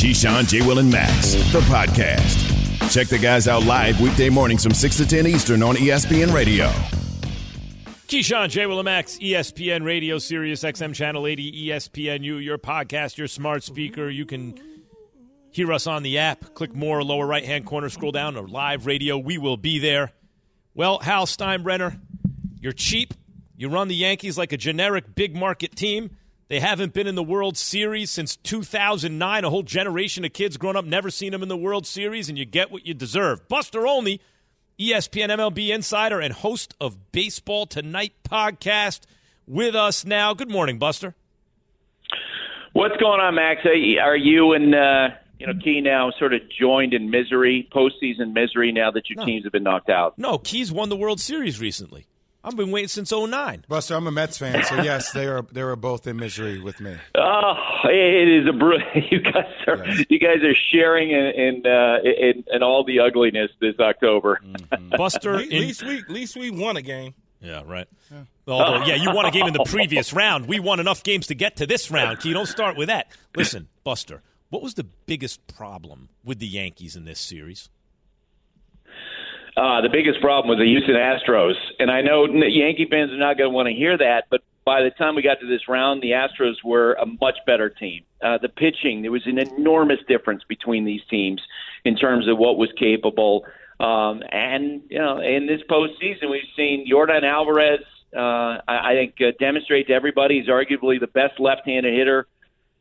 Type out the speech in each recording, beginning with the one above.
Keyshawn, J. Will, and Max, the podcast. Check the guys out live weekday mornings from 6 to 10 Eastern on ESPN Radio. Keyshawn, J. Will, and Max, ESPN Radio, Sirius XM Channel 80, ESPNU, your podcast, your smart speaker. You can hear us on the app. Click more, lower right hand corner, scroll down, or live radio. We will be there. Well, Hal Steinbrenner, you're cheap. You run the Yankees like a generic big market team. They haven't been in the World Series since 2009. A whole generation of kids grown up never seen them in the World Series, and you get what you deserve. Buster Olney, ESPN MLB insider and host of Baseball Tonight podcast, with us now. Good morning, Buster. What's going on, Max? Are you and uh, you know Key now sort of joined in misery, postseason misery, now that your No. teams have been knocked out? No, Keys won the World Series recently. I've been waiting since 09. Buster, I'm a Mets fan, so yes, they are they are both in misery with me. Oh, it is a br- you guys are Yes. you guys are sharing in in, uh, in in all the ugliness this October. Buster, At in, least we, at least we won a game. yeah, right. Although, yeah, you won a game in the previous round. We won enough games to get to this round. Key, don't start with that. Listen, Buster, what was the biggest problem with the Yankees in this series? Uh, the biggest problem was the Houston Astros, and I know Yankee fans are not going to want to hear that, but by the time we got to this round, the Astros were a much better team. Uh, the pitching, there was an enormous difference between these teams in terms of what was capable. Um, and you know, in this postseason, we've seen Yordan Alvarez. Uh, I, I think uh, demonstrate to everybody he's arguably the best left-handed hitter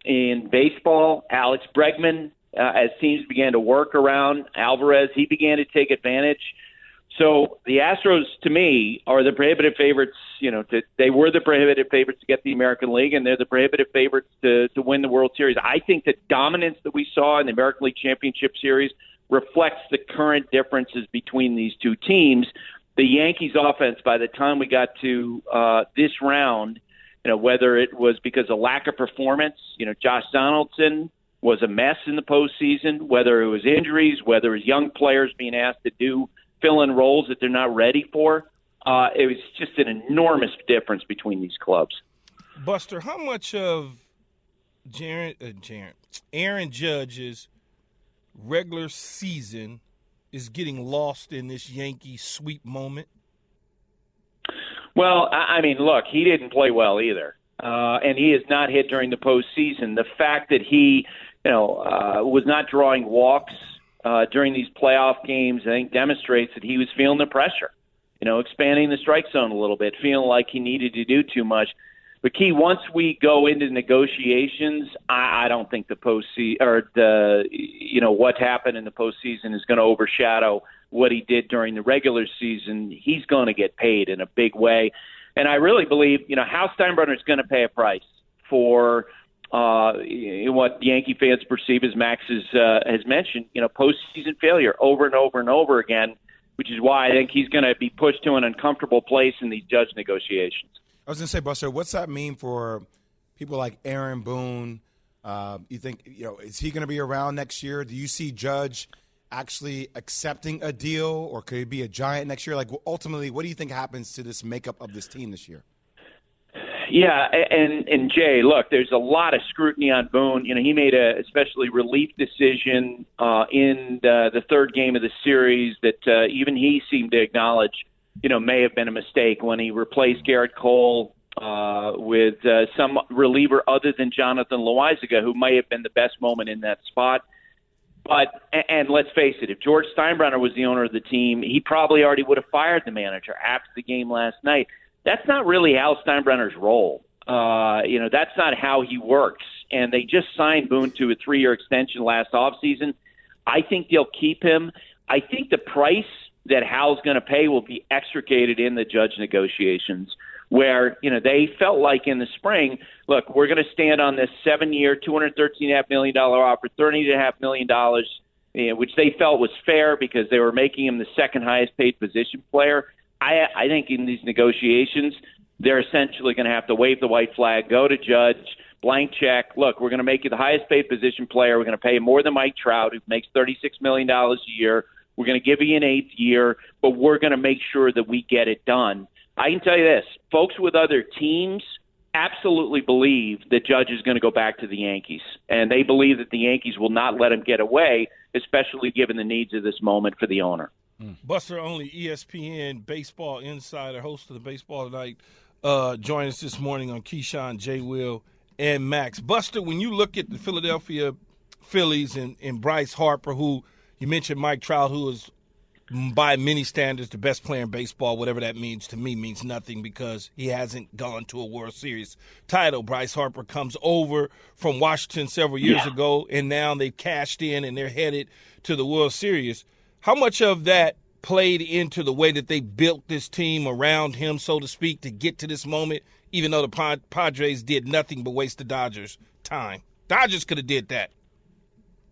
in baseball. Alex Bregman, uh, as teams began to work around Alvarez, he began to take advantage. So the Astros, to me, are the prohibitive favorites. You know, to, they were the prohibitive favorites to get the American League, and they're the prohibitive favorites to to win the World Series. I think the dominance that we saw in the American League Championship Series reflects the current differences between these two teams. The Yankees' offense, by the time we got to uh, this round, you know, whether it was because of lack of performance, you know, Josh Donaldson was a mess in the postseason, whether it was injuries, whether it was young players being asked to do fill in roles that they're not ready for. Uh, it was just an enormous difference between these clubs. Buster, how much of Jaron, uh, Aaron Judge's regular season is getting lost in this Yankee sweep moment? Well, I I mean, look, he didn't play well either, uh, and he has not hit during the postseason. The fact that he, you know, uh, was not drawing walks uh, during these playoff games, I think, demonstrates that he was feeling the pressure. You know, expanding the strike zone a little bit, feeling like he needed to do too much. But key, once we go into negotiations, I, I don't think the postseason or the you know what happened in the postseason is going to overshadow what he did during the regular season. He's going to get paid in a big way, and I really believe you know Hal Steinbrenner is going to pay a price for uh, what Yankee fans perceive as Max has, uh, has mentioned. You know, postseason failure over and over and over again, which is why I think he's going to be pushed to an uncomfortable place in these judge negotiations. I was going to say, Buster, what's that mean for people like Aaron Boone? Uh, you think you know is he going to be around next year? Do you see Judge actually accepting a deal, or could he be a giant next year? Like ultimately, what do you think happens to this makeup of this team this year? Yeah, and and Jay, look, there's a lot of scrutiny on Boone. You know, he made a especially relief decision uh, in the, the third game of the series that uh, even he seemed to acknowledge. You know, may have been a mistake when he replaced Gerrit Cole uh, with uh, some reliever other than Jonathan Loaisiga, who may have been the best moment in that spot. But and let's face it, if George Steinbrenner was the owner of the team, he probably already would have fired the manager after the game last night. That's not really Hal Steinbrenner's role. Uh, you know, that's not how he works. And they just signed Boone to a three-year extension last offseason. I think they'll keep him. I think the price that Hal's going to pay will be extricated in the judge negotiations where you know they felt like in the spring, look, we're going to stand on this seven-year, two hundred thirteen half million dollar offer, thirty and a half million dollars, which they felt was fair because they were making him the second highest paid position player. I I think in these negotiations, they're essentially going to have to wave the white flag, go to judge, blank check. Look, we're going to make you the highest paid position player. We're going to pay you more than Mike Trout, who makes thirty-six million dollars a year. We're going to give you an eighth year, but we're going to make sure that we get it done. I can tell you this, folks with other teams absolutely believe that Judge is going to go back to the Yankees, and they believe that the Yankees will not let him get away, especially given the needs of this moment for the owner. Buster Olney, ESPN baseball insider, host of the Baseball Tonight, uh, join us this morning on Keyshawn, J. Will, and Max. Buster, when you look at the Philadelphia Phillies and, and Bryce Harper, who you mentioned Mike Trout, who is by many standards the best player in baseball, whatever that means to me means nothing because he hasn't gone to a World Series title. Bryce Harper comes over from Washington several years Yeah. ago, and now they've cashed in and they're headed to the World Series. How much of that played into the way that they built this team around him, so to speak, to get to this moment, even though the Pad- Padres did nothing but waste the Dodgers' time? Dodgers could have did that.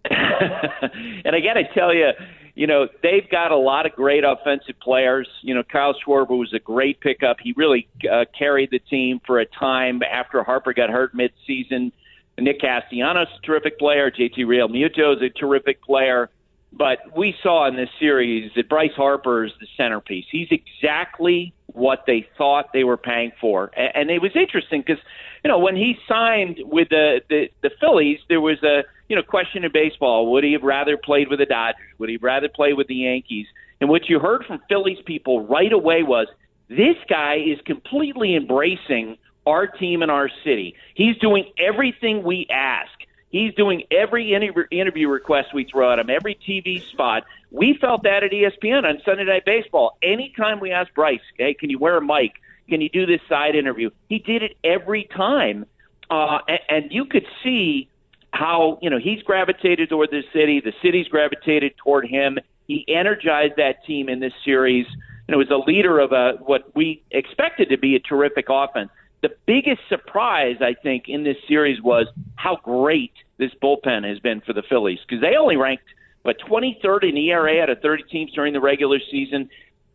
and I got to tell you, you know, they've got a lot of great offensive players. You know, Kyle Schwarber was a great pickup. He really uh, carried the team for a time after Harper got hurt midseason. Nick Castellanos, a terrific player. JT Realmuto is a terrific player. But we saw in this series that Bryce Harper is the centerpiece. He's exactly what they thought they were paying for. And it was interesting because, you know, when he signed with the, the, the Phillies, there was a, you know, question in baseball. Would he have rather played with the Dodgers? Would he rather played with the Yankees? And what you heard from Phillies people right away was this guy is completely embracing our team and our city. He's doing everything we ask. He's doing every interview, request we throw at him, every TV spot. We felt that at ESPN on Sunday Night Baseball. Anytime we asked Bryce, hey, can you wear a mic? Can you do this side interview? He did it every time. Uh, and, and you could see how, you know, he's gravitated toward the city. The city's gravitated toward him. He energized that team in this series and it was a leader of a what we expected to be a terrific offense. The biggest surprise, I think, in this series was how great this bullpen has been for the Phillies because they only ranked but 23rd in ERA out of 30 teams during the regular season.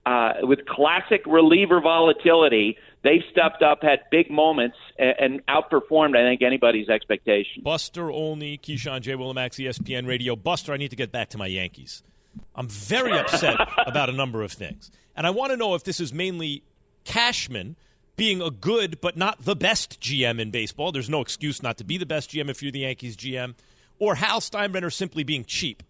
Uh, with classic reliever volatility, they've stepped up, had big moments, and, and outperformed, I think, anybody's expectations. Buster Olney, Keyshawn J. Willimax, ESPN Radio. Buster, I need to get back to my Yankees. I'm very upset about a number of things. And I want to know if this is mainly Cashman being a good but not the best GM in baseball. There's no excuse not to be the best GM if you're the Yankees GM. Or Hal Steinbrenner simply being cheap.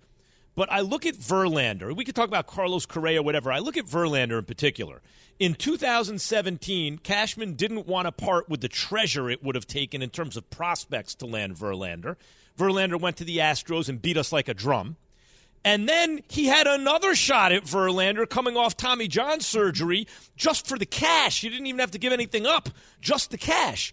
But I look at Verlander. We could talk about Carlos Correa, whatever. I look at Verlander in particular. In 2017, Cashman didn't want to part with the treasure it would have taken in terms of prospects to land Verlander. Verlander went to the Astros and beat us like a drum. And then he had another shot at Verlander coming off Tommy John surgery just for the cash. You didn't even have to give anything up, just the cash.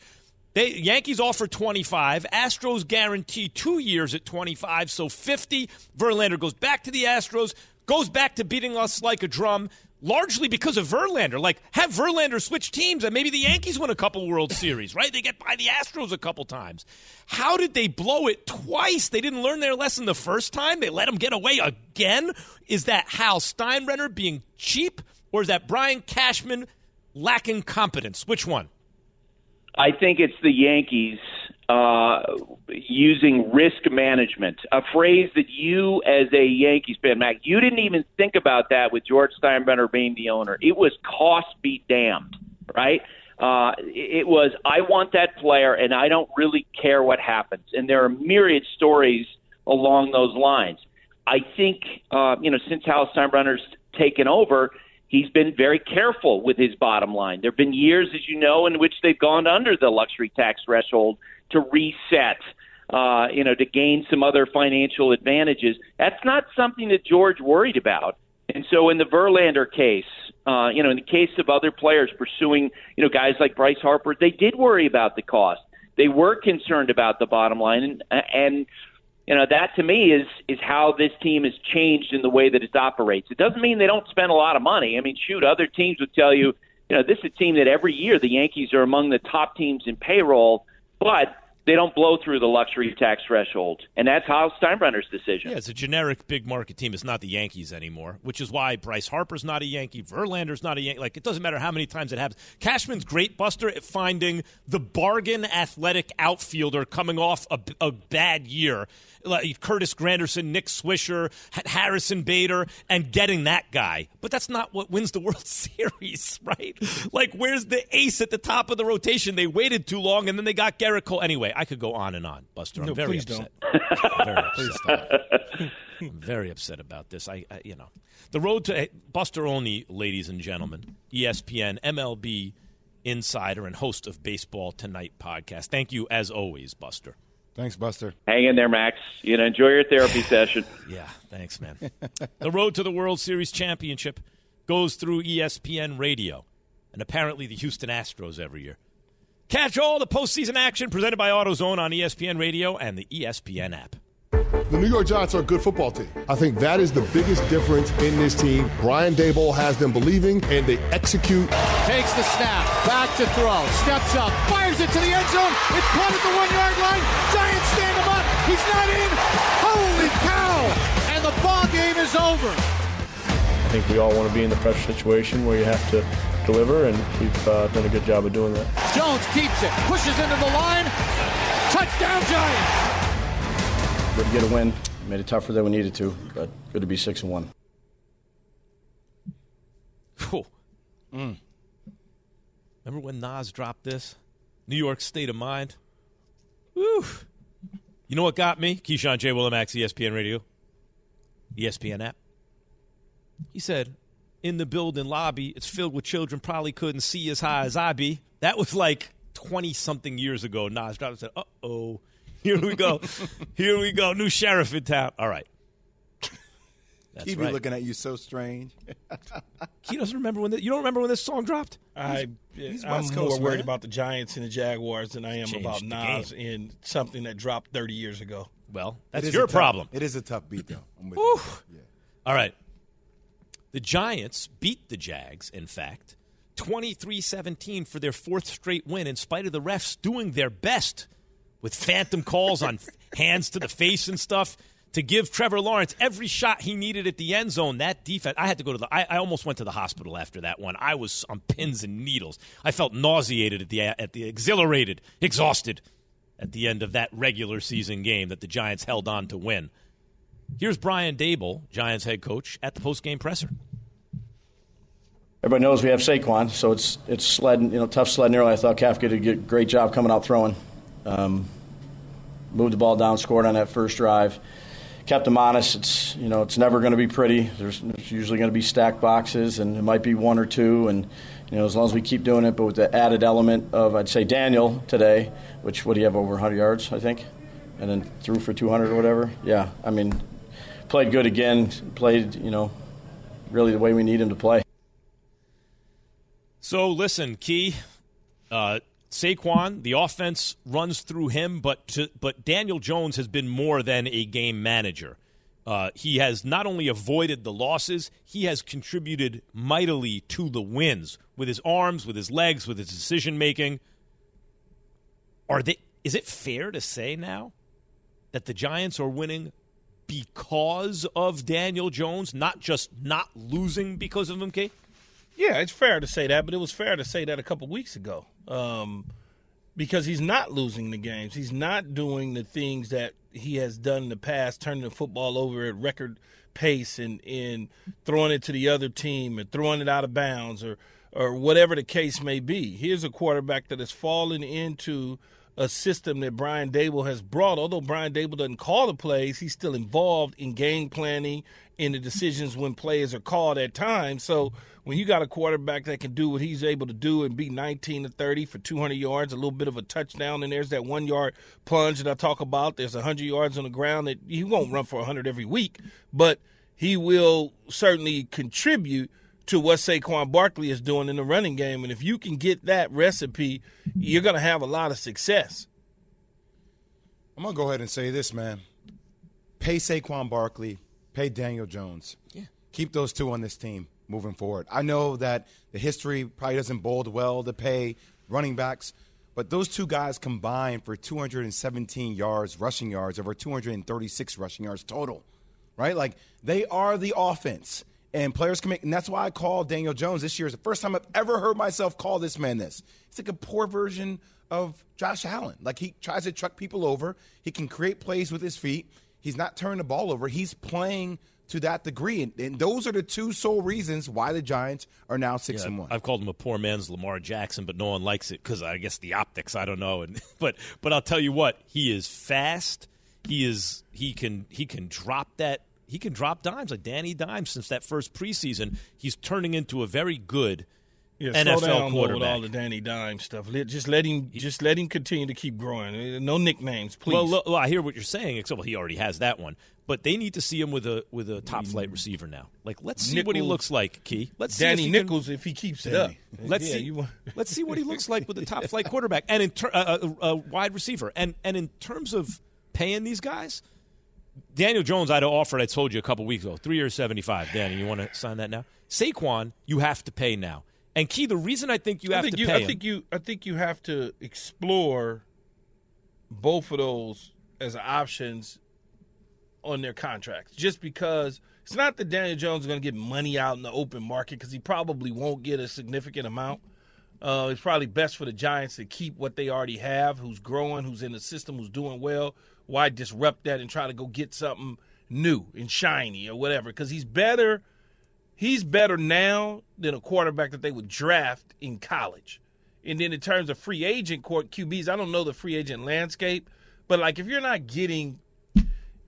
They Yankees offer 25. Astros guarantee two years at 25, so 50. Verlander goes back to the Astros, goes back to beating us like a drum, largely because of Verlander. Like, have Verlander switch teams, and maybe the Yankees win a couple World Series, right? They get by the Astros a couple times. How did they blow it twice? They didn't learn their lesson the first time. They let them get away again. Is that Hal Steinbrenner being cheap, or is that Brian Cashman lacking competence? Which one? I think it's the Yankees uh, using risk management, a phrase that you, as a Yankees fan, Mac, you didn't even think about that with George Steinbrenner being the owner. It was cost be damned, right? Uh, it was, I want that player, and I don't really care what happens. And there are myriad stories along those lines. I think, uh, you know, since Hal Steinbrenner's taken over, he's been very careful with his bottom line. There have been years, as you know, in which they've gone under the luxury tax threshold to reset, uh, you know, to gain some other financial advantages. That's not something that George worried about. And so in the Verlander case, uh, you know, in the case of other players pursuing, you know, guys like Bryce Harper, they did worry about the cost. They were concerned about the bottom line, and, and you know that to me is is how this team has changed in the way that it operates. It doesn't mean they don't spend a lot of money. I mean, shoot, other teams would tell you, you know, this is a team that every year the Yankees are among the top teams in payroll, but they don't blow through the luxury tax threshold, and that's Hal Steinbrenner's decision. Yeah, it's a generic big market team. It's not the Yankees anymore, which is why Bryce Harper's not a Yankee, Verlander's not a Yankee. Like it doesn't matter how many times it happens. Cashman's great, Buster, at finding the bargain athletic outfielder coming off a, a bad year like Curtis Granderson, Nick Swisher, Harrison Bader, and getting that guy. But that's not what wins the World Series, right? Like, where's the ace at the top of the rotation? They waited too long, and then they got Gerrit Cole. Anyway, I could go on and on, Buster. I'm no, very upset. very upset. I'm very upset about this. I, I, you know, the road to Buster Olney, ladies and gentlemen, ESPN, MLB insider, and host of Baseball Tonight podcast. Thank you, as always, Buster. Thanks, Buster. Hang in there, Max. You know, enjoy your therapy session. Yeah, thanks, man. the road to the World Series championship goes through ESPN Radio and apparently the Houston Astros every year. Catch all the postseason action presented by AutoZone on ESPN Radio and the ESPN app. The New York Giants are a good football team. I think that is the biggest difference in this team. Brian Daboll has them believing, and they execute. Takes the snap, back to throw, steps up, fires it to the end zone. It's caught at the one yard line. Giants stand him up. He's not in. Holy cow! And the ball game is over. I think we all want to be in the pressure situation where you have to deliver, and we've uh, done a good job of doing that. Jones keeps it, pushes into the line. Touchdown, Giants! Good to get a win. Made it tougher than we needed to, but good to be six and one. Mm. Remember when Nas dropped this? New York State of Mind. Woo. You know what got me? Keyshawn J. Willimax, ESPN Radio, ESPN app. He said, in the building lobby, it's filled with children probably couldn't see as high as I be. That was like 20 something years ago. Nas dropped and said, uh oh. Here we go. Here we go. New sheriff in town. All right. That's he be right. looking at you so strange. he doesn't remember when the, you don't remember when this song dropped. I he's, I'm Coast, more worried about the Giants and the Jaguars than I am Changed about Nas in something that dropped 30 years ago. Well, that's your problem. Tough, it is a tough beat though. Yeah. All right. The Giants beat the Jags. In fact, 23-17 for their fourth straight win, in spite of the refs doing their best with phantom calls on hands to the face and stuff to give Trevor Lawrence every shot he needed at the end zone. That defense, I had to go to the. I, I, almost went to the hospital after that one. I was on pins and needles. I felt nauseated at the at the exhilarated, exhausted at the end of that regular season game that the Giants held on to win. Here's Brian Daboll, Giants head coach, at the post game presser. Everybody knows we have Saquon, so it's it's sled, you know, tough sledding early. I thought Kafka did a great job coming out throwing. Um, moved the ball down, scored on that first drive. Kept them honest. It's you know it's never going to be pretty. There's, there's usually going to be stacked boxes, and it might be one or two. And you know as long as we keep doing it, but with the added element of I'd say Daniel today, which what do you have over 100 yards I think, and then threw for 200 or whatever. Yeah, I mean played good again. Played you know really the way we need him to play. So listen, Key. Uh, Saquon, the offense runs through him, but to, but Daniel Jones has been more than a game manager. Uh, he has not only avoided the losses, he has contributed mightily to the wins with his arms, with his legs, with his decision making. Are they? Is it fair to say now that the Giants are winning because of Daniel Jones, not just not losing because of him? Kate? Yeah, it's fair to say that, but it was fair to say that a couple weeks ago. Um, because he's not losing the games. He's not doing the things that he has done in the past, turning the football over at record pace and, and throwing it to the other team and throwing it out of bounds or or whatever the case may be. Here's a quarterback that has fallen into a system that Brian Daboll has brought. Although Brian Daboll doesn't call the plays, he's still involved in game planning, in the decisions when plays are called at times. So when you got a quarterback that can do what he's able to do and be 19 to 30 for 200 yards, a little bit of a touchdown, and there's that one yard plunge that I talk about. There's 100 yards on the ground that he won't run for 100 every week, but he will certainly contribute to what Saquon Barkley is doing in the running game. And if you can get that recipe, you're going to have a lot of success. I'm going to go ahead and say this, man. Pay Saquon Barkley, pay Daniel Jones. Yeah. Keep those two on this team moving forward. I know that the history probably doesn't bode well to pay running backs, But those two guys combined for 217 yards, rushing yards, over 236 rushing yards total, right? Like they are the offense. And players can make, and that's why I call Daniel Jones this year is the first time I've ever heard myself call this man this. It's like a poor version of Josh Allen. Like he tries to truck people over. He can create plays with his feet. He's not turning the ball over. He's playing to that degree. And, and those are the two sole reasons why the Giants are now six Yeah, and one. I've called him a poor man's Lamar Jackson, but no one likes it because I guess the optics. I don't know. And but but I'll tell you what, he is fast. He is he can he can drop that. He can drop dimes like Danny Dimes since that first preseason. He's turning into a very good Yeah, NFL slow down though, with all the Danny Dime stuff. Let, just let him, just let him continue to keep growing. No nicknames, please. Well, look, well, I hear what you're saying. Except, well, he already has that one. But they need to see him with a with a top flight receiver now. Like, let's see what he looks like. Key. Let's see if Danny can- Nichols, if he keeps it up, Let's Yeah, see. let's see what he looks like with a top flight quarterback and in ter- uh, uh, uh, wide receiver. And and in terms of paying these guys, Daniel Jones, I'd offered. I told you a couple weeks ago, three years, seventy five. Danny, you want to sign that now? Saquon, you have to pay now. And Key, the reason I think you I have think to you, pay I him, think you, I think you have to explore both of those as options on their contracts. Just because it's not that Daniel Jones is going to get money out in the open market because he probably won't get a significant amount. Uh, it's probably best for the Giants to keep what they already have, who's growing, who's in the system, who's doing well. Why disrupt that and try to go get something new and shiny or whatever? Because he's better. He's better now than a quarterback that they would draft in college. And then in terms of free agent court QBs, I don't know the free agent landscape, but like if you're not getting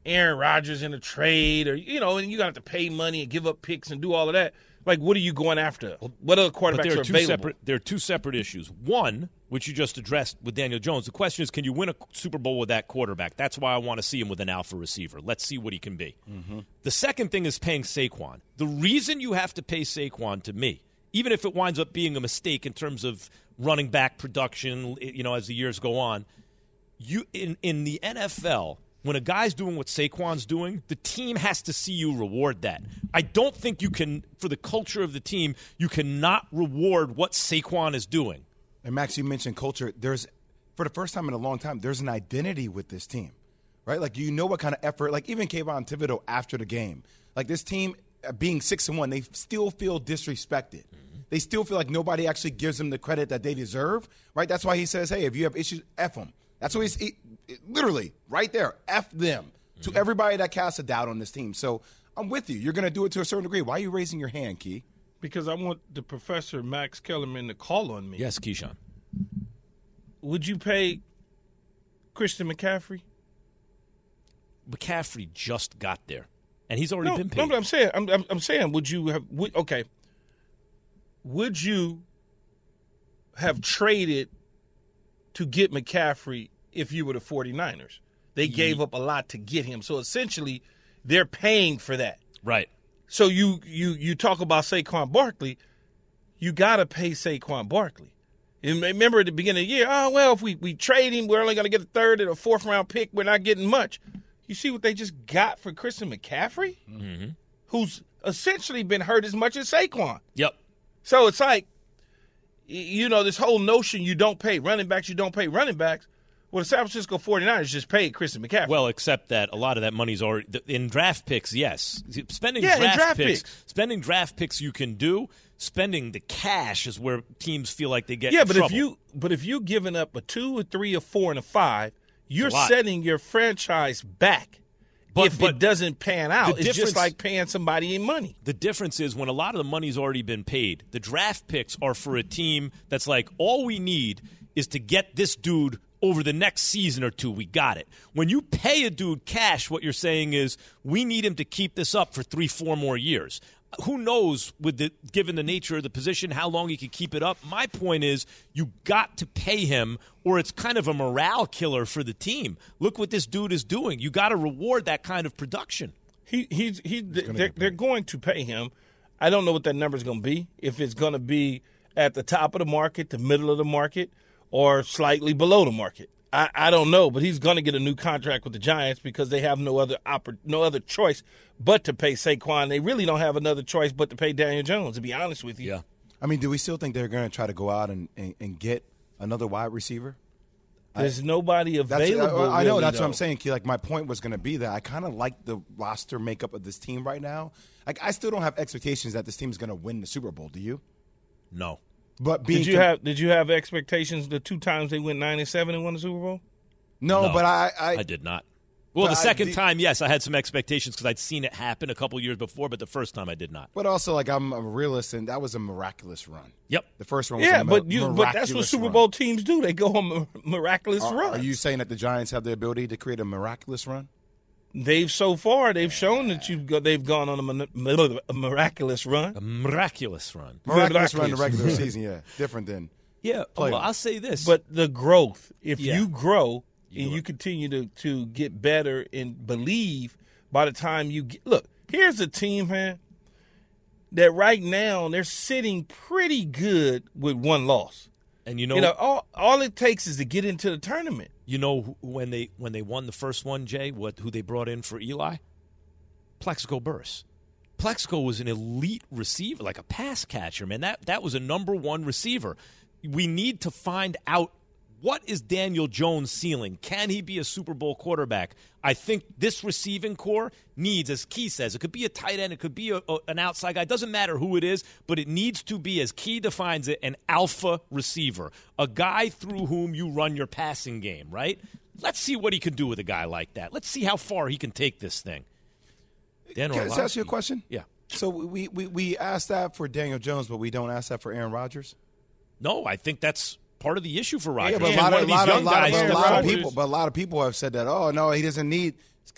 Aaron Rodgers in a trade or you know, and you got to pay money and give up picks and do all of that, like what are you going after? What other but quarterbacks there are, are two available? separate. There are two separate issues. One, which you just addressed with Daniel Jones. The question is, can you win a Super Bowl with that quarterback? That's why I want to see him with an alpha receiver. Let's see what he can be. Mm-hmm. The second thing is paying Saquon. The reason you have to pay Saquon to me, even if it winds up being a mistake in terms of running back production, you know, as the years go on, you in in the NFL when a guy's doing what Saquon's doing, the team has to see you reward that. I don't think you can for the culture of the team, you cannot reward what Saquon is doing. And Max, you mentioned culture. There's, for the first time in a long time, there's an identity with this team, right? Like you know what kind of effort. Like even Kayvon Thibodeaux after the game, like this team uh, being six and one, they still feel disrespected. They still feel like nobody actually gives them the credit that they deserve, right? That's why he says, "Hey, if you have issues, f them." That's what he's he, literally right there, f them to mm-hmm. everybody that casts a doubt on this team. So I'm with you. You're going to do it to a certain degree. Why are you raising your hand, Key? Because I want the professor Max Kellerman to call on me. Yes, Keyshawn. Would you pay Christian McCaffrey? McCaffrey just got there, and he's already no, been no, paid. but I'm saying, I'm, I'm, I'm saying, would you have? Would, okay, would you have traded to get McCaffrey if you were the 49ers? They gave up a lot to get him, so essentially, they're paying for that. right. So you you you talk about Saquon Barkley, you got to pay Saquon Barkley. And remember at the beginning of the year, oh well, if we, we trade him, we're only going to get a third and a fourth round pick. We're not getting much. You see what they just got for Christian McCaffrey, mm-hmm. who's essentially been hurt as much as Saquon. Yep. So it's like, you know, this whole notion you don't pay running backs, you don't pay running backs. Well, the San Francisco 49ers just paid Christian McCaffrey. Well, except that a lot of that money's already in draft picks. Yes, spending Yeah, draft, draft picks, picks. spending draft picks you can do. Spending the cash is where teams feel like they get. Yeah, but trouble. if you but if you're giving up a two, a three, a four, and a five, you're lot. setting your franchise back. But- if but it doesn't pan out, it's just like paying somebody in money. The difference is when a lot of the money's already been paid, the draft picks are for a team that's like, all we need is to get this dude over the next season or two. We got it. When you pay a dude cash, what you're saying is, we need him to keep this up for three, four more years. Who knows, with the given the nature of the position, how long he could keep it up? My point is, you got to pay him, or it's kind of a morale killer for the team. Look what this dude is doing. You got to reward that kind of production. He he's he they're, they're going to pay him. I don't know what that number is going to be. If it's going to be at the top of the market, the middle of the market, or slightly below the market. I, I don't know, but he's going to get a new contract with the Giants because they have no other oppor- no other choice but to pay Saquon. They really don't have another choice but to pay Daniel Jones. To be honest with you, Yeah. I mean, do we still think they're going to try to go out and, and, and get another wide receiver? There's nobody That's, available. I, I know really, that's what. I'm saying. Key. Like my point was going to be that I kind of like the roster makeup of this team right now. Like I still don't have expectations that this team is going to win the Super Bowl. Do you? No. But being Did you con- have Did you have expectations the two times they went nine and seven and won the Super Bowl? no, No, But I, I, I did not. Well, But the I- second the- time, yes, I had some expectations because I'd seen it happen a couple years before, but the first time I did not. but also like I'm a realist, and that was a miraculous run. Yep. The first one, was Yeah, a mi- but you but that's what miraculous Super run. Bowl teams do. They go on a miraculous Are, run. are you saying that the Giants have the ability to create a miraculous run? They've so far they've shown that you've got they've gone on a, mon- a miraculous run. A miraculous run. Miraculous run in the regular season, yeah, different than. Yeah. Well, I'll say this. But the growth, if Yeah. you grow You and do you continue to, to get better and believe by the time you get look, here's a team, man, that right now they're sitting pretty good with one loss. and you know, You know, all all it takes is to get into the tournament. You know when they when they won the first one, Jay, what who they brought in for Eli? Plaxico Burress. Plexico was an elite receiver, like a pass catcher, man. That that was a number one receiver. We need to find out what is Daniel Jones' ceiling. Can he be a Super Bowl quarterback? I think this receiving corps needs, as Key says, it could be a tight end, it could be a, a- an outside guy. It doesn't matter who it is, but it needs to be, as Key defines it, an alpha receiver, a guy through whom you run your passing game. Right? Let's see what he can do with a guy like that. Let's see how far he can take this thing. Dan Can I ask you a question? Yeah. So we, we, we asked that for Daniel Jones, but we don't ask that for Aaron Rodgers. No, I think that's part of the issue for Rodgers. Yeah, but a lot, one of, these lot, of, lot, guys of, a lot of people, but a lot of people have said that. Oh no, he doesn't need.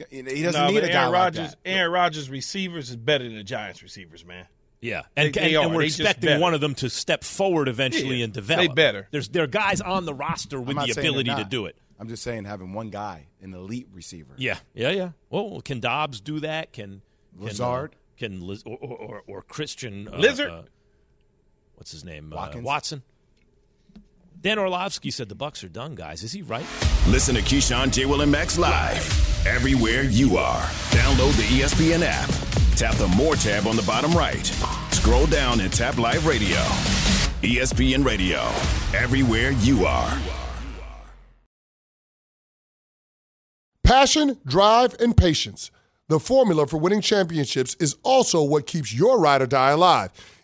He doesn't No, need but a guy Aaron like that. Aaron Rodgers receivers is better than the Giants receivers, man. Yeah, and, They- they and, and we're They expecting one of them to step forward eventually Yeah, and develop. they better. There's there are guys on the roster with the ability to do it. I'm just saying having one guy, an elite receiver. Yeah, yeah, yeah. Well, can Dobbs do that? Can can, uh, Can Liz, or, or, or, or Christian uh, Lizard? uh, what's his name? Uh, Watson. Dan Orlovsky said the Bucs are done, guys. Is he right? Listen to Keyshawn, J. Will, and Max live everywhere you are. Download the ESPN app. Tap the More tab on the bottom right. Scroll down and tap Live Radio. ESPN Radio, everywhere you are. Passion, drive, and patience. The formula for winning championships is also what keeps your ride or die alive.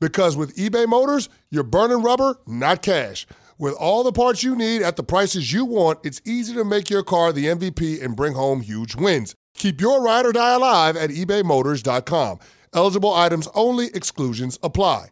Because with eBay Motors, you're burning rubber, not cash. With all the parts you need at the prices you want, it's easy to make your car the MVP and bring home huge wins. Keep your ride or die alive at ebaymotors.com. Eligible items only, exclusions apply.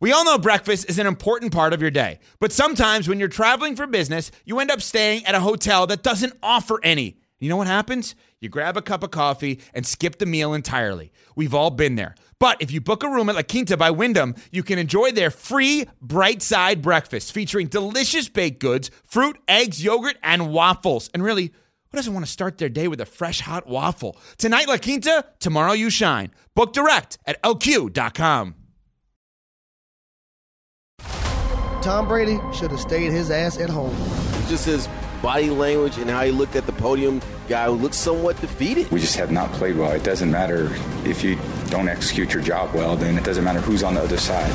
We all know breakfast is an important part of your day, but sometimes when you're traveling for business, you end up staying at a hotel that doesn't offer any. You know what happens? You grab a cup of coffee and skip the meal entirely. We've all been there. But if you book a room at La Quinta by Wyndham, you can enjoy their free bright side breakfast featuring delicious baked goods, fruit, eggs, yogurt, and waffles. And really, who doesn't want to start their day with a fresh hot waffle? Tonight, La Quinta, tomorrow, you shine. Book direct at lq.com. Tom Brady should have stayed his ass at home. Just his body language and how he looked at the podium, guy who looked somewhat defeated. We just have not played well. It doesn't matter if you don't execute your job well, then it doesn't matter who's on the other side.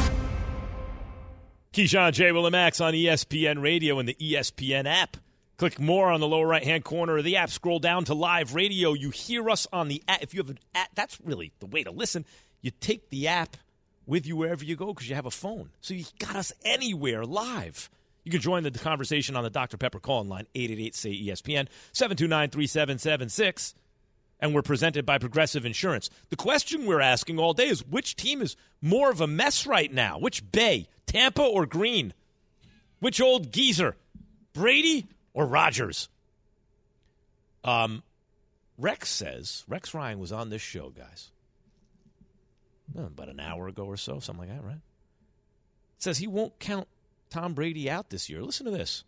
Keyshawn J. Will and Max on ESPN Radio and the ESPN app. Click more on the lower right hand corner of the app. Scroll down to live radio. You hear us on the app. If you have an app, that's really the way to listen. You take the app with you wherever you go because you have a phone. So you got us anywhere live. You can join the conversation on the Dr. Pepper call line 888 say ESPN 729 3776 and we're presented by Progressive Insurance. The question we're asking all day is which team is more of a mess right now? Which Bay, Tampa or Green? Which old geezer, Brady or Rodgers? Um, Rex says Rex Ryan was on this show, guys, about an hour ago or so, something like that, right? Says he won't count Tom Brady out this year. Listen to this.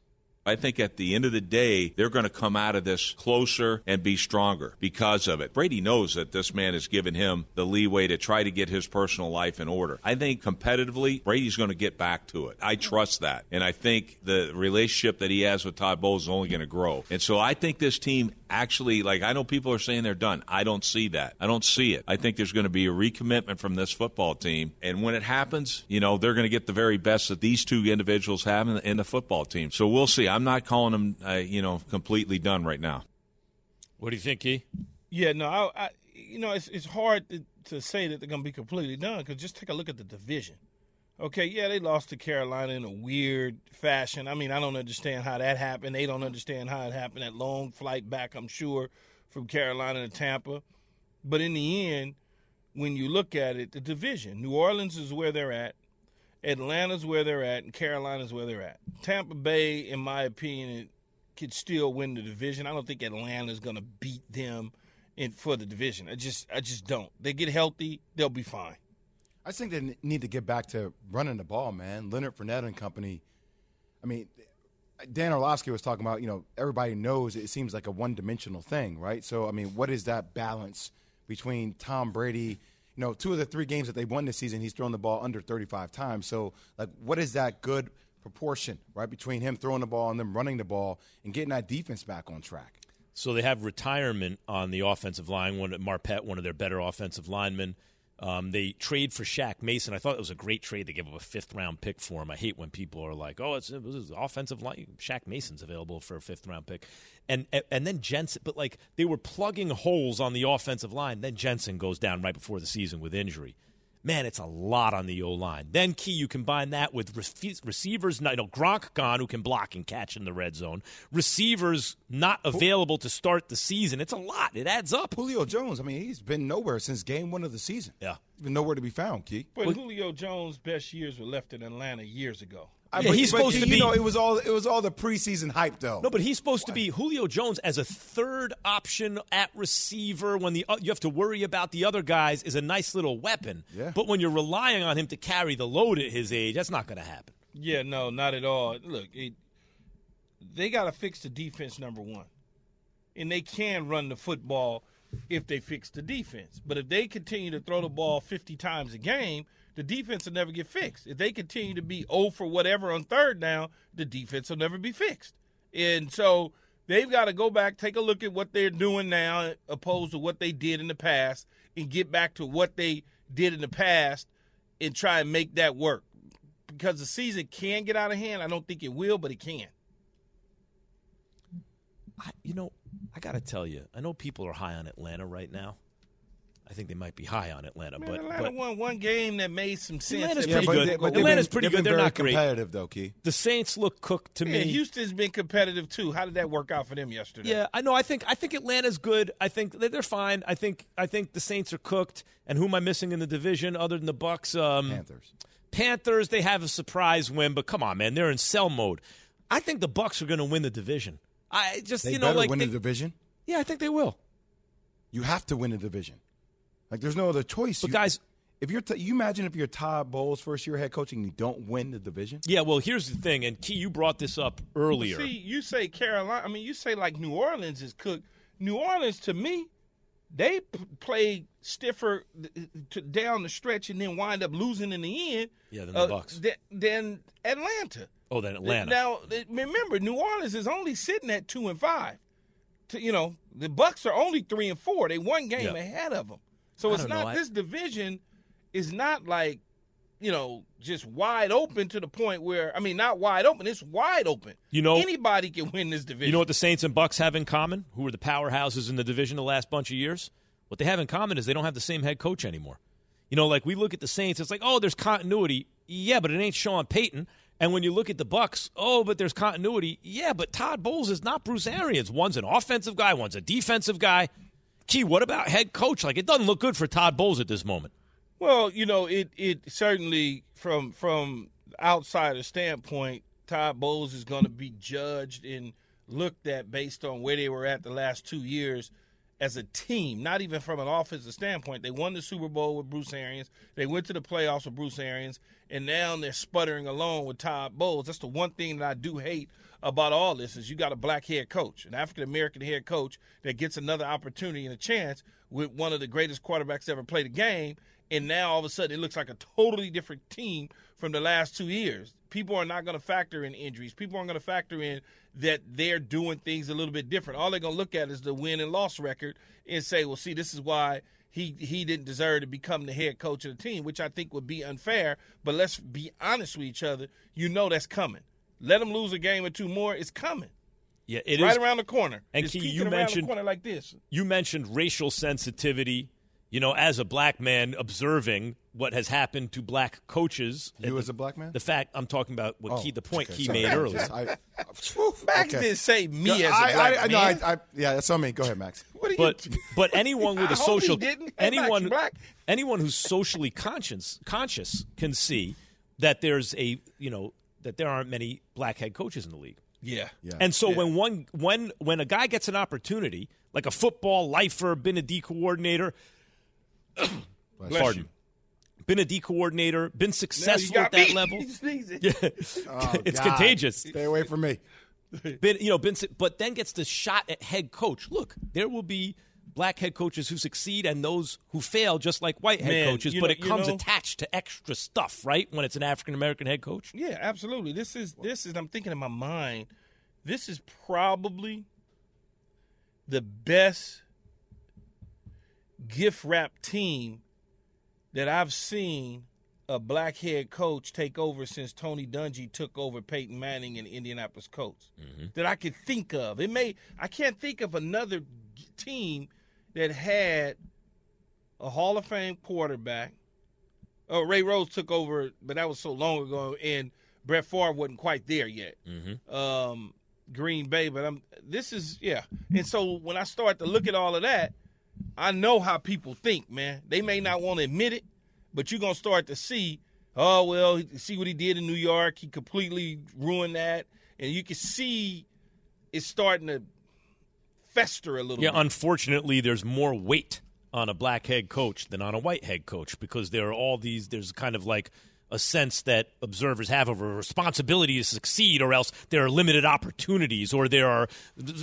I think at the end of the day, they're going to come out of this closer and be stronger because of it. Brady knows that this man has given him the leeway to try to get his personal life in order. I think competitively, Brady's going to get back to it. I trust that. And I think the relationship that he has with Todd Bowles is only going to grow. And so I think this team actually, like, I know people are saying they're done. I don't see that. I don't see it. I think there's going to be a recommitment from this football team. And when it happens, you know, they're going to get the very best that these two individuals have in the, in the football team. So we'll see. I'm not calling them, uh, you know, completely done right now. What do you think, Key? Yeah, no, I, I you know, it's it's hard to, to say that they're going to be completely done because just take a look at the division. Okay, yeah, they lost to Carolina in a weird fashion. I mean, I don't understand how that happened. They don't understand how it happened. That long flight back, I'm sure, from Carolina to Tampa. But in the end, when you look at it, the division, New Orleans is where they're at, Atlanta's where they're at, and Carolina's where they're at. Tampa Bay, in my opinion, could still win the division. I don't think Atlanta's going to beat them in for the division. I just, I just don't. They get healthy, they'll be fine. I think they need to get back to running the ball, man. Leonard Fournette and company. I mean, Dan Orlovsky was talking about, you know, everybody knows it seems like a one dimensional thing, right? So, I mean, what is that balance between Tom Brady? You know, two of the three games that they won this season, he's thrown the ball under 35 times. So, like, what is that good proportion, right, between him throwing the ball and them running the ball and getting that defense back on track? So they have retirement on the offensive line. One Marpet, one of their better offensive linemen. Um, they trade for Shaq Mason. I thought it was a great trade. They gave up a fifth round pick for him. I hate when people are like, "Oh, it's it was offensive line." Shaq Mason's available for a fifth round pick, and and then Jensen. But like they were plugging holes on the offensive line. Then Jensen goes down right before the season with injury man, it's a lot on the O line. Then, Key, you combine that with re- receivers, you know, Gronk gone, who can block and catch in the red zone, receivers not available to start the season. It's a lot. It adds up. Julio Jones, I mean, he's been nowhere since game one of the season. Yeah. He's been nowhere to be found, Key. But well, Julio Jones' best years were left in Atlanta years ago. Yeah, but, he's supposed but, to be. You know, it was all it was all the preseason hype, though. No, but he's supposed to be Julio Jones as a third option at receiver. When the uh, you have to worry about the other guys is a nice little weapon. Yeah. But when you're relying on him to carry the load at his age, that's not going to happen. Yeah, no, not at all. Look, it, they got to fix the defense number one, and they can run the football if they fix the defense. But if they continue to throw the ball 50 times a game the defense will never get fixed. If they continue to be 0 for whatever on third down, the defense will never be fixed. And so they've got to go back, take a look at what they're doing now, opposed to what they did in the past, and get back to what they did in the past and try and make that work. Because the season can get out of hand. I don't think it will, but it can. I, you know, I got to tell you, I know people are high on Atlanta right now. I think they might be high on Atlanta, Man, but Atlanta but, won one game that made some sense. Atlanta's They- pretty good. they- but Atlanta's been- pretty good. They're not great. competitive, though, Key. The Saints look cooked to Yeah, me. Houston's been competitive too. How did that work out for them yesterday? Yeah, I know. I think I think Atlanta's good. I think they're fine. I think I think the Saints are cooked. And who am I missing in the division other than the Bucs? Um, Panthers. Panthers. They have a surprise win, but come on, man, they're in sell mode. I think the Bucs are going to win the division. I just They you know like win they- the division. yeah, I think they will. You have to win the division. Like, there's no other choice. But You- guys, if you're, t- you imagine if you're Todd Bowles' first year head coaching, and you don't win the division. yeah. Well, here's the thing, and Key, you brought this up earlier. See, you say Carolina. I mean, you say like New Orleans is cooked. New Orleans, to me, they p- play stiffer th- to down the stretch and then wind up losing in the end. Yeah, than the uh, Bucs. th- than Atlanta. oh, then Atlanta. Now, th- remember, New Orleans is only sitting at two and five. To, you know, the Bucs are only three and four. They one game Yeah. ahead of them. So it's don't know. this division is not like you know just wide open to the point where I mean not wide open. It's wide open. You know- anybody can win this division. You know what the Saints and Bucs have in common? Who were the powerhouses in the division the last bunch of years? What they have in common is they don't have the same head coach anymore. You know, like we look at the Saints, it's like, oh, there's continuity. Yeah, but it ain't Sean Payton. And when you look at the Bucs, oh, but there's continuity. Yeah, but Todd Bowles is not Bruce Arians. One's an offensive guy, one's a defensive guy. Key, what about head coach? Like it doesn't look good for Todd Bowles at this moment. Well, you know, it it certainly from from outsider standpoint, Todd Bowles is going to be judged and looked at based on where they were at the last two years as a team, not even from an offensive standpoint. They won the Super Bowl with Bruce Arians. They went to the playoffs with Bruce Arians, and now they're sputtering along with Todd Bowles. That's the one thing that I do hate about all this is you got a black head coach, an African American head coach that gets another opportunity and a chance with one of the greatest quarterbacks ever played the game, and now all of a sudden it looks like a totally different team from the last two years. People are not going to factor in injuries. People aren't going to factor in that they're doing things a little bit different. All they're going to look at is the win and loss record and say, well, see, this is why he he didn't deserve to become the head coach of the team, which I think would be unfair. But let's be honest with each other. You know that's coming. Let them lose a game or two more. It's coming. Yeah, it right is- around the corner. And It's Key, you around the mentioned corner like this. You mentioned racial sensitivity. You know, as a black man observing what has happened to black coaches. You as a black man? The fact I'm talking about what Oh, key the point okay, Key sorry. made earlier. Just- I- Max Okay. didn't say me Yeah, as a I- black I, I, man. no, I, I, yeah, that's on me. Go ahead, Max. What are you- but but anyone with I a hope he social didn't. Hey, Max, anyone black? anyone who's socially conscious conscious can see that there's a you know that there aren't many black head coaches in the league. Yeah. yeah. And so Yeah. when one when when a guy gets an opportunity, like a football lifer, been a D coordinator, Bless pardon, you. been a D coordinator, been successful at that me. level. Yeah, Oh, it's God. contagious. Stay away from me. Been you know been but then gets the shot at head coach. Look, there will be black head coaches who succeed and those who fail, just like white head Man, coaches. But know- it you comes know- attached to extra stuff, right? When it's an African American head coach. Yeah, absolutely. This is this is I'm thinking in my mind, this is probably the best gift wrap team that I've seen a black head coach take over since Tony Dungy took over Peyton Manning and Indianapolis Colts. Mm-hmm. That I could think of. It may I can't think of another team that had a Hall of Fame quarterback. Oh, Ray Rhodes took over, but that was so long ago, and Brett Favre wasn't quite there yet. Um, Green Bay, but I'm. This is yeah, and so when I start to look at all of that, I know how people think, man. They may not want to admit it, but you're gonna start to see. Oh well, see what he did in New York. He completely ruined that, and you can see it's starting to fester a little Yeah, bit. unfortunately, there's more weight on a black head coach than on a white head coach because there are all these. There's kind of like a sense that observers have of a responsibility to succeed, or else there are limited opportunities, or there are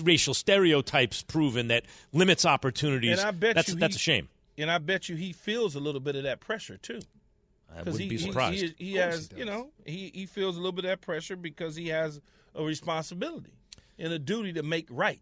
racial stereotypes proven that limits opportunities. And I bet that's you that's he- a shame. And I bet you he feels a little bit of that pressure too. I 'Cause wouldn't he, be surprised. He, he Of course has, he you know, he, he feels a little bit of that pressure because he has a responsibility and a duty to make right.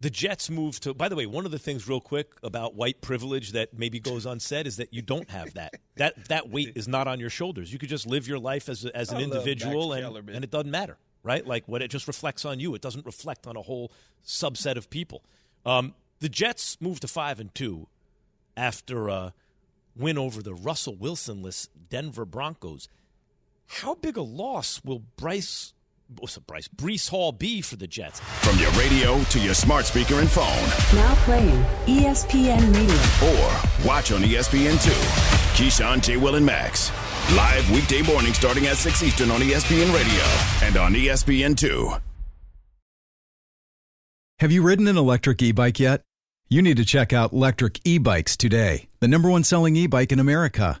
The Jets moved to. By the way, one of the things, real quick, about white privilege that maybe goes unsaid is that you don't have that. that that weight is not on your shoulders. You could just live your life as a, as an I individual, and Kellerman. and it doesn't matter, right? Like what it just reflects on you. It doesn't reflect on a whole subset of people. Um, the Jets moved to five and two after a win over the Russell Wilson-less Denver Broncos. How big a loss will Bryce? Oh, What's it, Bryce? Breece Hall B for the Jets? From your radio to your smart speaker and phone, Now playing ESPN Radio. or watch on E ESPN2. Keyshawn, J. Will, and Max. Live weekday morning starting at 6 Eastern on ESPN Radio and on E ESPN2. Have you ridden an electric e bike yet? You need to check out Lectric E Bikes today, the number one selling e bike in America.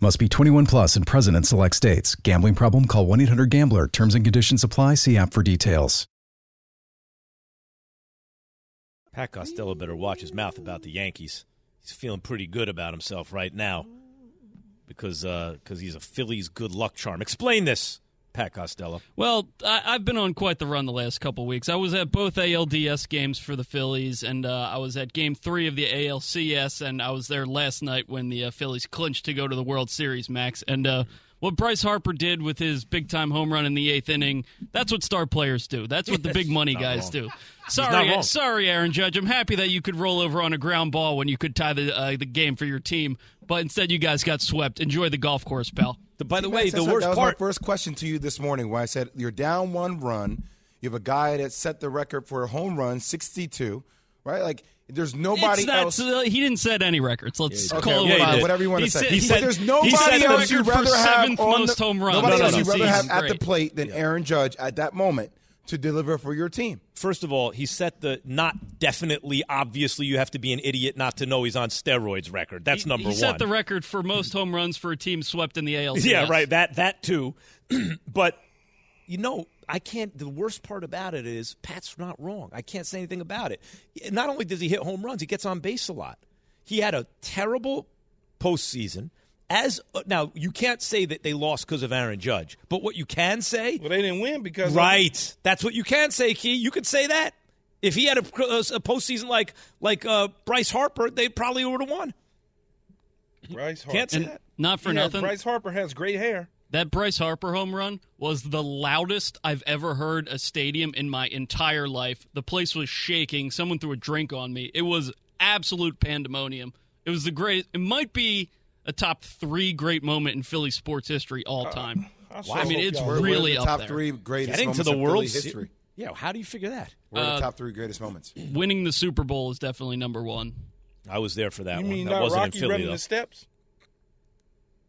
Must be 21 plus and present in select states. Gambling problem? Call 1 800 Gambler. Terms and conditions apply. See app for details. Pat Costello better watch his mouth about the Yankees. He's feeling pretty good about himself right now because uh, because he's a Phillies good luck charm. Explain this, Pat Costello. Well, I, I've been on quite the run the last couple weeks. I was at both ALDS games for the Phillies, and uh, I was at Game Three of the ALCS, and I was there last night when the uh, Phillies clinched to go to the World Series, Max. And uh, what Bryce Harper did with his big time home run in the eighth inning—that's what star players do. That's what the big money guys wrong. do. Sorry, sorry, Aaron Judge. I'm happy that you could roll over on a ground ball when you could tie the uh, the game for your team, but instead you guys got swept. Enjoy the golf course, pal. by the way, the worst that was part. my first question to you this morning when I said you're down one run. You have a guy that set the record for a home run, 62, right? Like there's nobody It's not- else. uh, he didn't set any records. Let's Okay, call it yeah, what he it whatever you want He to say. said- he said- there's he nobody set the else you'd record for rather have seventh on most the, home runs. Nobody No, no, else no. you'd rather have Season. at the plate than Aaron Judge at that moment to deliver for your team. First of all, he set the not definitely, obviously, you have to be an idiot not to know he's on steroids record. That's He- number he set the record for most home runs for a team swept in the ALCS. Yeah, right. That that too. but you know, I can't. The worst part about it is Pat's not wrong. I can't say anything about it. Not only does he hit home runs, he gets on base a lot. He had a terrible postseason. As uh, now, you can't say that they lost because of Aaron Judge, but what you can say, well, they didn't win because of- right? That's what you can say, Key. You could say that if he had a, a postseason like like uh, Bryce Harper, they probably would have won. Bryce Harper. Can't say that. Not for He has- nothing. Bryce Harper has great hair. That Bryce Harper home run was the loudest I've ever heard a stadium in my entire life. The place was shaking. Someone threw a drink on me. It was absolute pandemonium. It was the great. It might be a top three great moment in Philly sports history all time. I I mean, it's We're- we're really the up top there. three greatest Getting to the in World Philly Se- history. Yeah, how do you figure that? We're Uh, the top three greatest moments. Winning the Super Bowl is definitely number one. I was there for that You one. mean that not wasn't Rocky in Philly running though. the steps?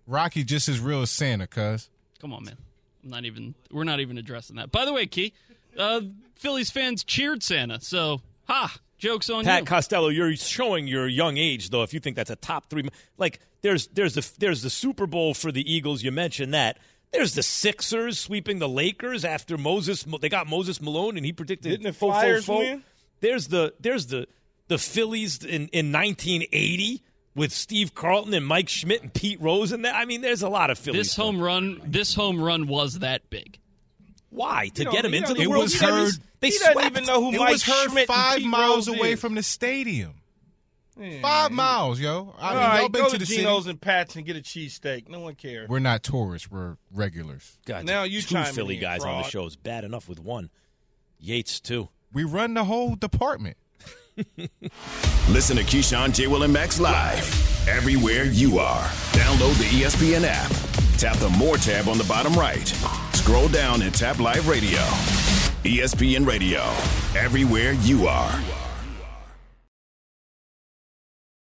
Rocky just as real as Santa, cuz. Come on, man. I'm not even. We're not even addressing that. By the way, Key, uh, Phillies fans cheered Santa. So, ha, jokes on Pat you. Costello, you're showing your young age though. If you think that's a top three, like there's there's the there's the Super Bowl for the Eagles. You mentioned that. There's the Sixers sweeping the Lakers after Moses. They got Moses Malone, and he predicted. Didn't the fo- fo- Flyers fo- win? There's the there's the the Phillies in in 1980 with Steve Carlton and Mike Schmidt and Pete Rose and that. I mean, there's a lot of Phillies. This home run, this home run was that big. Why to You get him into don't- the It World was Series? heard- They he doesn't swept. even know who It Mike was heard Schmidt and five Pete miles Rose away is. from the stadium. Yeah. Five miles, yo. I mean, right, y'all been go to to the Geno's city. and Pat's and get a cheesesteak. No one cares. We're not tourists. We're regulars. God, Now you two chiming Philly in, guys on the show is bad enough with one. Yates too. We run the whole department. Listen to Keyshawn, J. Will, and Max live everywhere you are. Download the ESPN app. Tap the More tab on the bottom right. Scroll down and tap Live Radio. ESPN Radio, everywhere you are.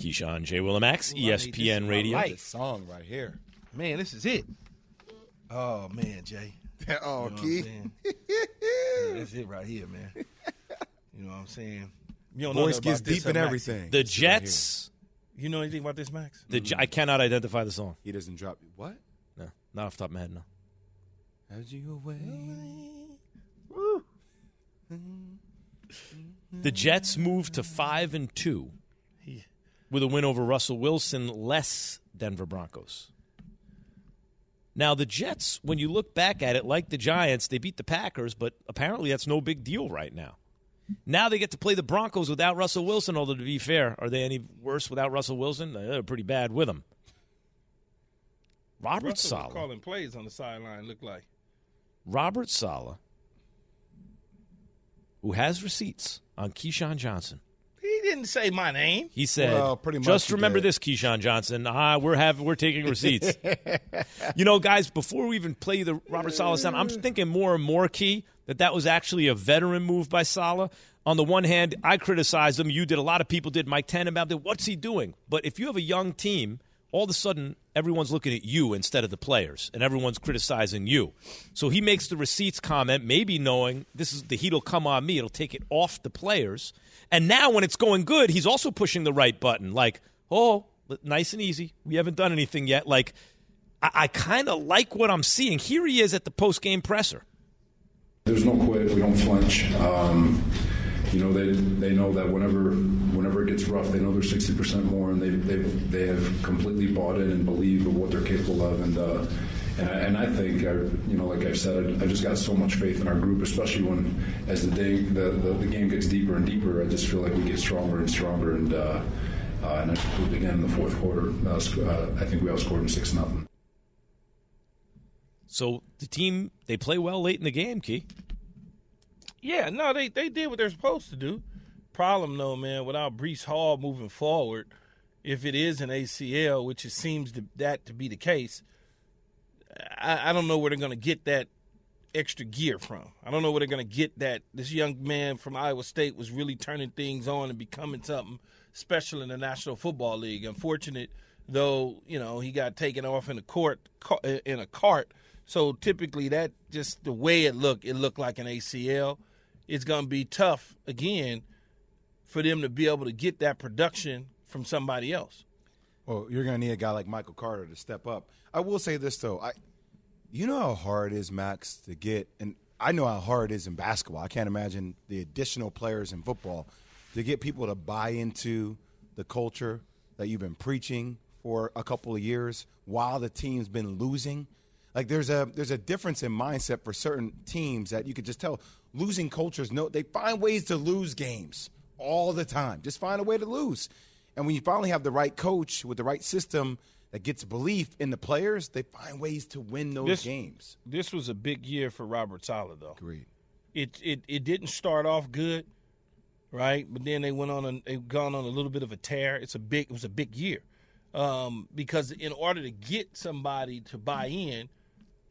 Keyshawn J. Willimax, ESPN Radio. This song right here. Man, this is it. Oh man, Jay. oh, You know Key. saying? Yeah, that's it right here, man. You know what I'm saying? You don't Voice nothing gets deep in everything. The This right Jets. You know anything about this, Max? The J- I cannot identify the song. He doesn't drop what? No, not off the top of my head. No. As you away. The Jets moved to five and two with a win over Russell Wilson, less Denver Broncos. Now the Jets, when you look back at it, like the Giants, they beat the Packers, but apparently that's no big deal right now. Now they get to play the Broncos without Russell Wilson. Although to be fair, are they any worse without Russell Wilson? Uh, they're pretty bad with him. Robert Russell Saleh. calling plays on the sideline. Look like Robert Saleh, who has receipts on Keyshawn Johnson. He didn't say my name. He said, Well, pretty much "Just remember did. this, Keyshawn Johnson. Ah, we're having we're taking receipts. you know, guys. Before we even play the Robert Saleh sound, I'm thinking more and more, Key, that that was actually a veteran move by Saleh. On the one hand, I criticized him. You did. A lot of people did. Mike Ten about it. What's he doing? But if you have a young team, all of a sudden everyone's looking at you instead of the players, and everyone's criticizing you. So he makes the receipts comment, maybe knowing this is the heat will come on me. It'll take it off the players. And now when it's going good, he's also pushing the right button. Like, oh, nice and easy. We haven't done anything yet. Like, I, I kind of like what I'm seeing. Here he is at the post game presser. There's no quit. We don't flinch. Um, you know, they they know that whenever whenever it gets rough, they know they're 60% more, and they they they have completely bought in and believe of what they're capable of. And uh, and, I, and I think, I, you know, like I've said, I, I just got so much faith in our group, especially when as the day the, the, the game gets deeper and deeper. I just feel like we get stronger and stronger. And uh, uh, and I again in the fourth quarter. Uh, uh, I think we outscored them six nothing. So the team, they play well late in the game, Key. Yeah, no, they they did what they're supposed to do. Problem though, man, without Breece Hall moving forward, if it is an ACL, which it seems to, that to be the case, I, I don't know where they're going to get that extra gear from. I don't know where they're going to get that. This young man from Iowa State was really turning things on and becoming something special in the National Football League. Unfortunate though, you know, he got taken off in a court in a cart. So typically, that just the way it looked, it looked like an ACL. It's going to be tough again for them to be able to get that production from somebody else. Well, you're going to need a guy like Michael Carter to step up. I will say this though, I, you know how hard it is, Max, to get, and I know how hard it is in basketball. I can't imagine the additional players in football to get people to buy into the culture that you've been preaching for a couple of years while the team's been losing. Like there's a there's a difference in mindset for certain teams that you could just tell. Losing cultures, no, they find ways to lose games all the time. Just find a way to lose. And when you finally have the right coach with the right system that gets belief in the players, they find ways to win those This- games. This was a big year for Robert Saleh, though. Agreed. It it it didn't start off good, right? But then they went on a they've gone on a little bit of a tear. It's a big it was a big year, um, because in order to get somebody to buy in,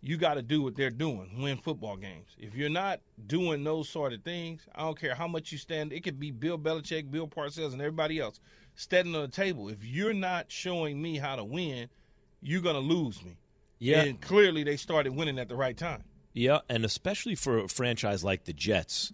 you got to do what they're doing, win football games. If you're not doing those sort of things, I don't care how much you stand. It could be Bill Belichick, Bill Parcells, and everybody else standing on the table. If you're not showing me how to win, you're gonna lose me. Yeah. And clearly they started winning at the right time. Yeah, and especially for a franchise like the Jets,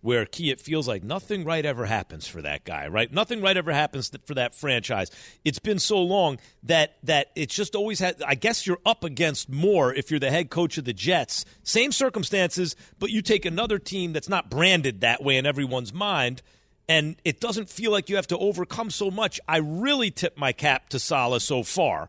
where Key, it feels like nothing right ever happens for that guy, right? Nothing right ever happens for that franchise. It's been so long that that it's just always had. I guess you're up against more if you're the head coach of the Jets. Same circumstances, but you take another team that's not branded that way in everyone's mind. And it doesn't feel like you have to overcome so much. I really tip my cap to Saleh so far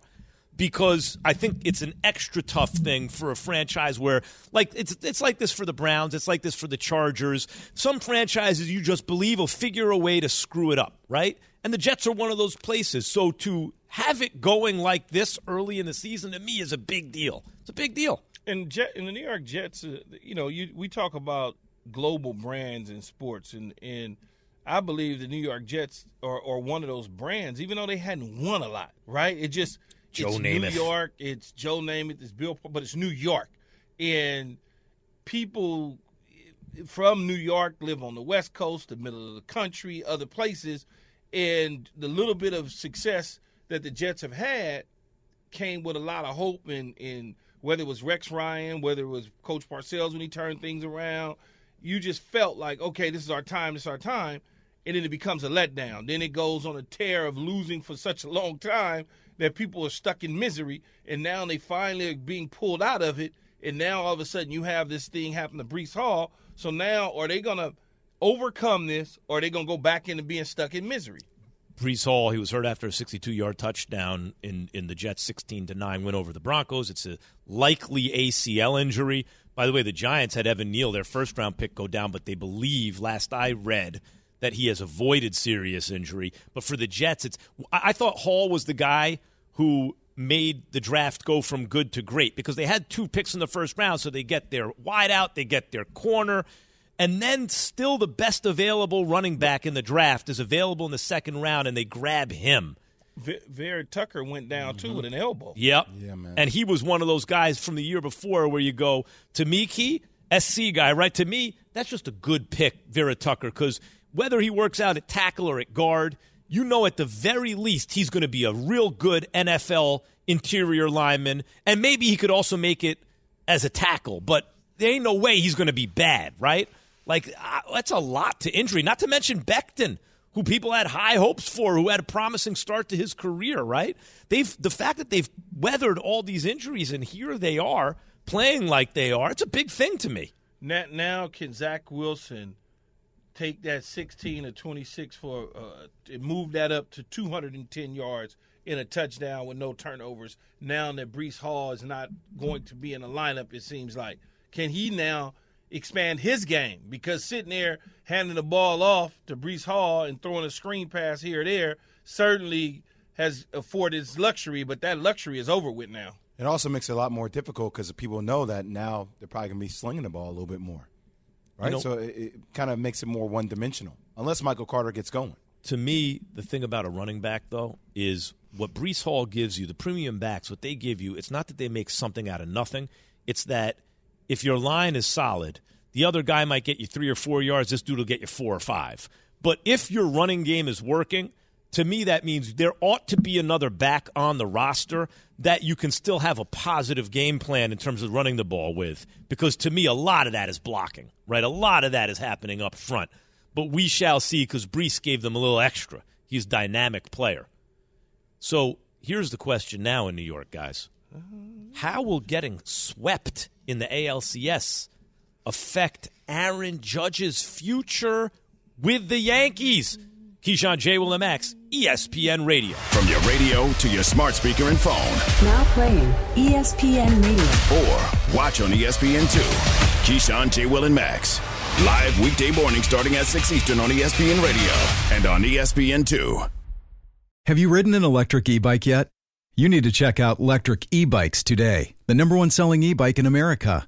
because I think it's an extra tough thing for a franchise where like it's it's like this for the Browns, it's like this for the Chargers. Some franchises you just believe will figure a way to screw it up, right? And the Jets are one of those places. So to have it going like this early in the season to me is a big deal. It's a big deal. And Jet in the New York Jets, uh, you know, you we talk about global brands in sports, and and I believe the New York Jets are, are one of those brands, even though they hadn't won a lot, right? It just Joe it's Namath. New York, it's Joe Namath, it's Bill, but it's New York, and people from New York live on the West Coast, the middle of the country, other places, and the little bit of success that the Jets have had came with a lot of hope in in whether it was Rex Ryan, whether it was Coach Parcells when he turned things around. You just felt like, okay, this is our time, this is our time, and then it becomes a letdown. Then it goes on a tear of losing for such a long time that people are stuck in misery, and now they finally are being pulled out of it, and now all of a sudden you have this thing happen to Breece Hall. So now, are they gonna overcome this, or are they gonna go back into being stuck in misery? Breece Hall, he was hurt after a 62-yard touchdown in, in the Jets' 16 to nine win over the Broncos. It's a likely ACL injury. By the way, the Giants had Evan Neal, their first-round pick, go down, but they believe, last I read, that he has avoided serious injury. But for the Jets, it's I I thought Hall was the guy who made the draft go from good to great because they had two picks in the first round, so they get their wideout, they get their corner, and then still the best available running back in the draft is available in the second round, and they grab him. V- Vera Tucker went down too mm-hmm. with an elbow. Yep. Yeah, man. And he was one of those guys from the year before where you go, to me, Key, SC guy, right? To me, that's just a good pick, Vera Tucker, because whether he works out at tackle or at guard, you know at the very least he's going to be a real good NFL interior lineman, and maybe he could also make it as a tackle, but there ain't no way he's going to be bad, right? Like, that's a lot to injury, not to mention Becton who people had high hopes for, who had a promising start to his career, right? They've the fact that they've weathered all these injuries and here they are playing like they are, it's a big thing to me. Now can Zach Wilson take that 16 or 26 for uh, move that up to 210 yards in a touchdown with no turnovers? Now that Breece Hall is not going to be in the lineup, it seems like can he now expand his game? Because sitting there handing the ball off to Breece Hall and throwing a screen pass here or there certainly has afforded its luxury, but that luxury is over with now. It also makes it a lot more difficult because people know that now they're probably going to be slinging the ball a little bit more, right? know- so it, it kind of makes it more one dimensional, unless Michael Carter gets going. To me, the thing about a running back, though, is what Breece Hall gives you, the premium backs, what they give you, it's not that they make something out of nothing. It's that if your line is solid, the other guy might get you three or four yards. This dude will get you four or five. But if your running game is working, to me, that means there ought to be another back on the roster that you can still have a positive game plan in terms of running the ball with. Because to me, a lot of that is blocking, right? A lot of that is happening up front. But we shall see because Breece gave them a little extra. He's a dynamic player. So here's the question now in New York, guys. How will getting swept in the ALCS affect Aaron Judge's future with the Yankees? Keyshawn J. Will MX, ESPN Radio. From your radio to your smart speaker and phone, Now playing ESPN Radio. or watch on E ESPN2. Keyshawn, J. Will, and Max. Live weekday morning starting at 6 Eastern on ESPN Radio and on E ESPN2. Have you ridden an electric e bike yet? You need to check out Lectric E Bikes today, the number one selling e bike in America.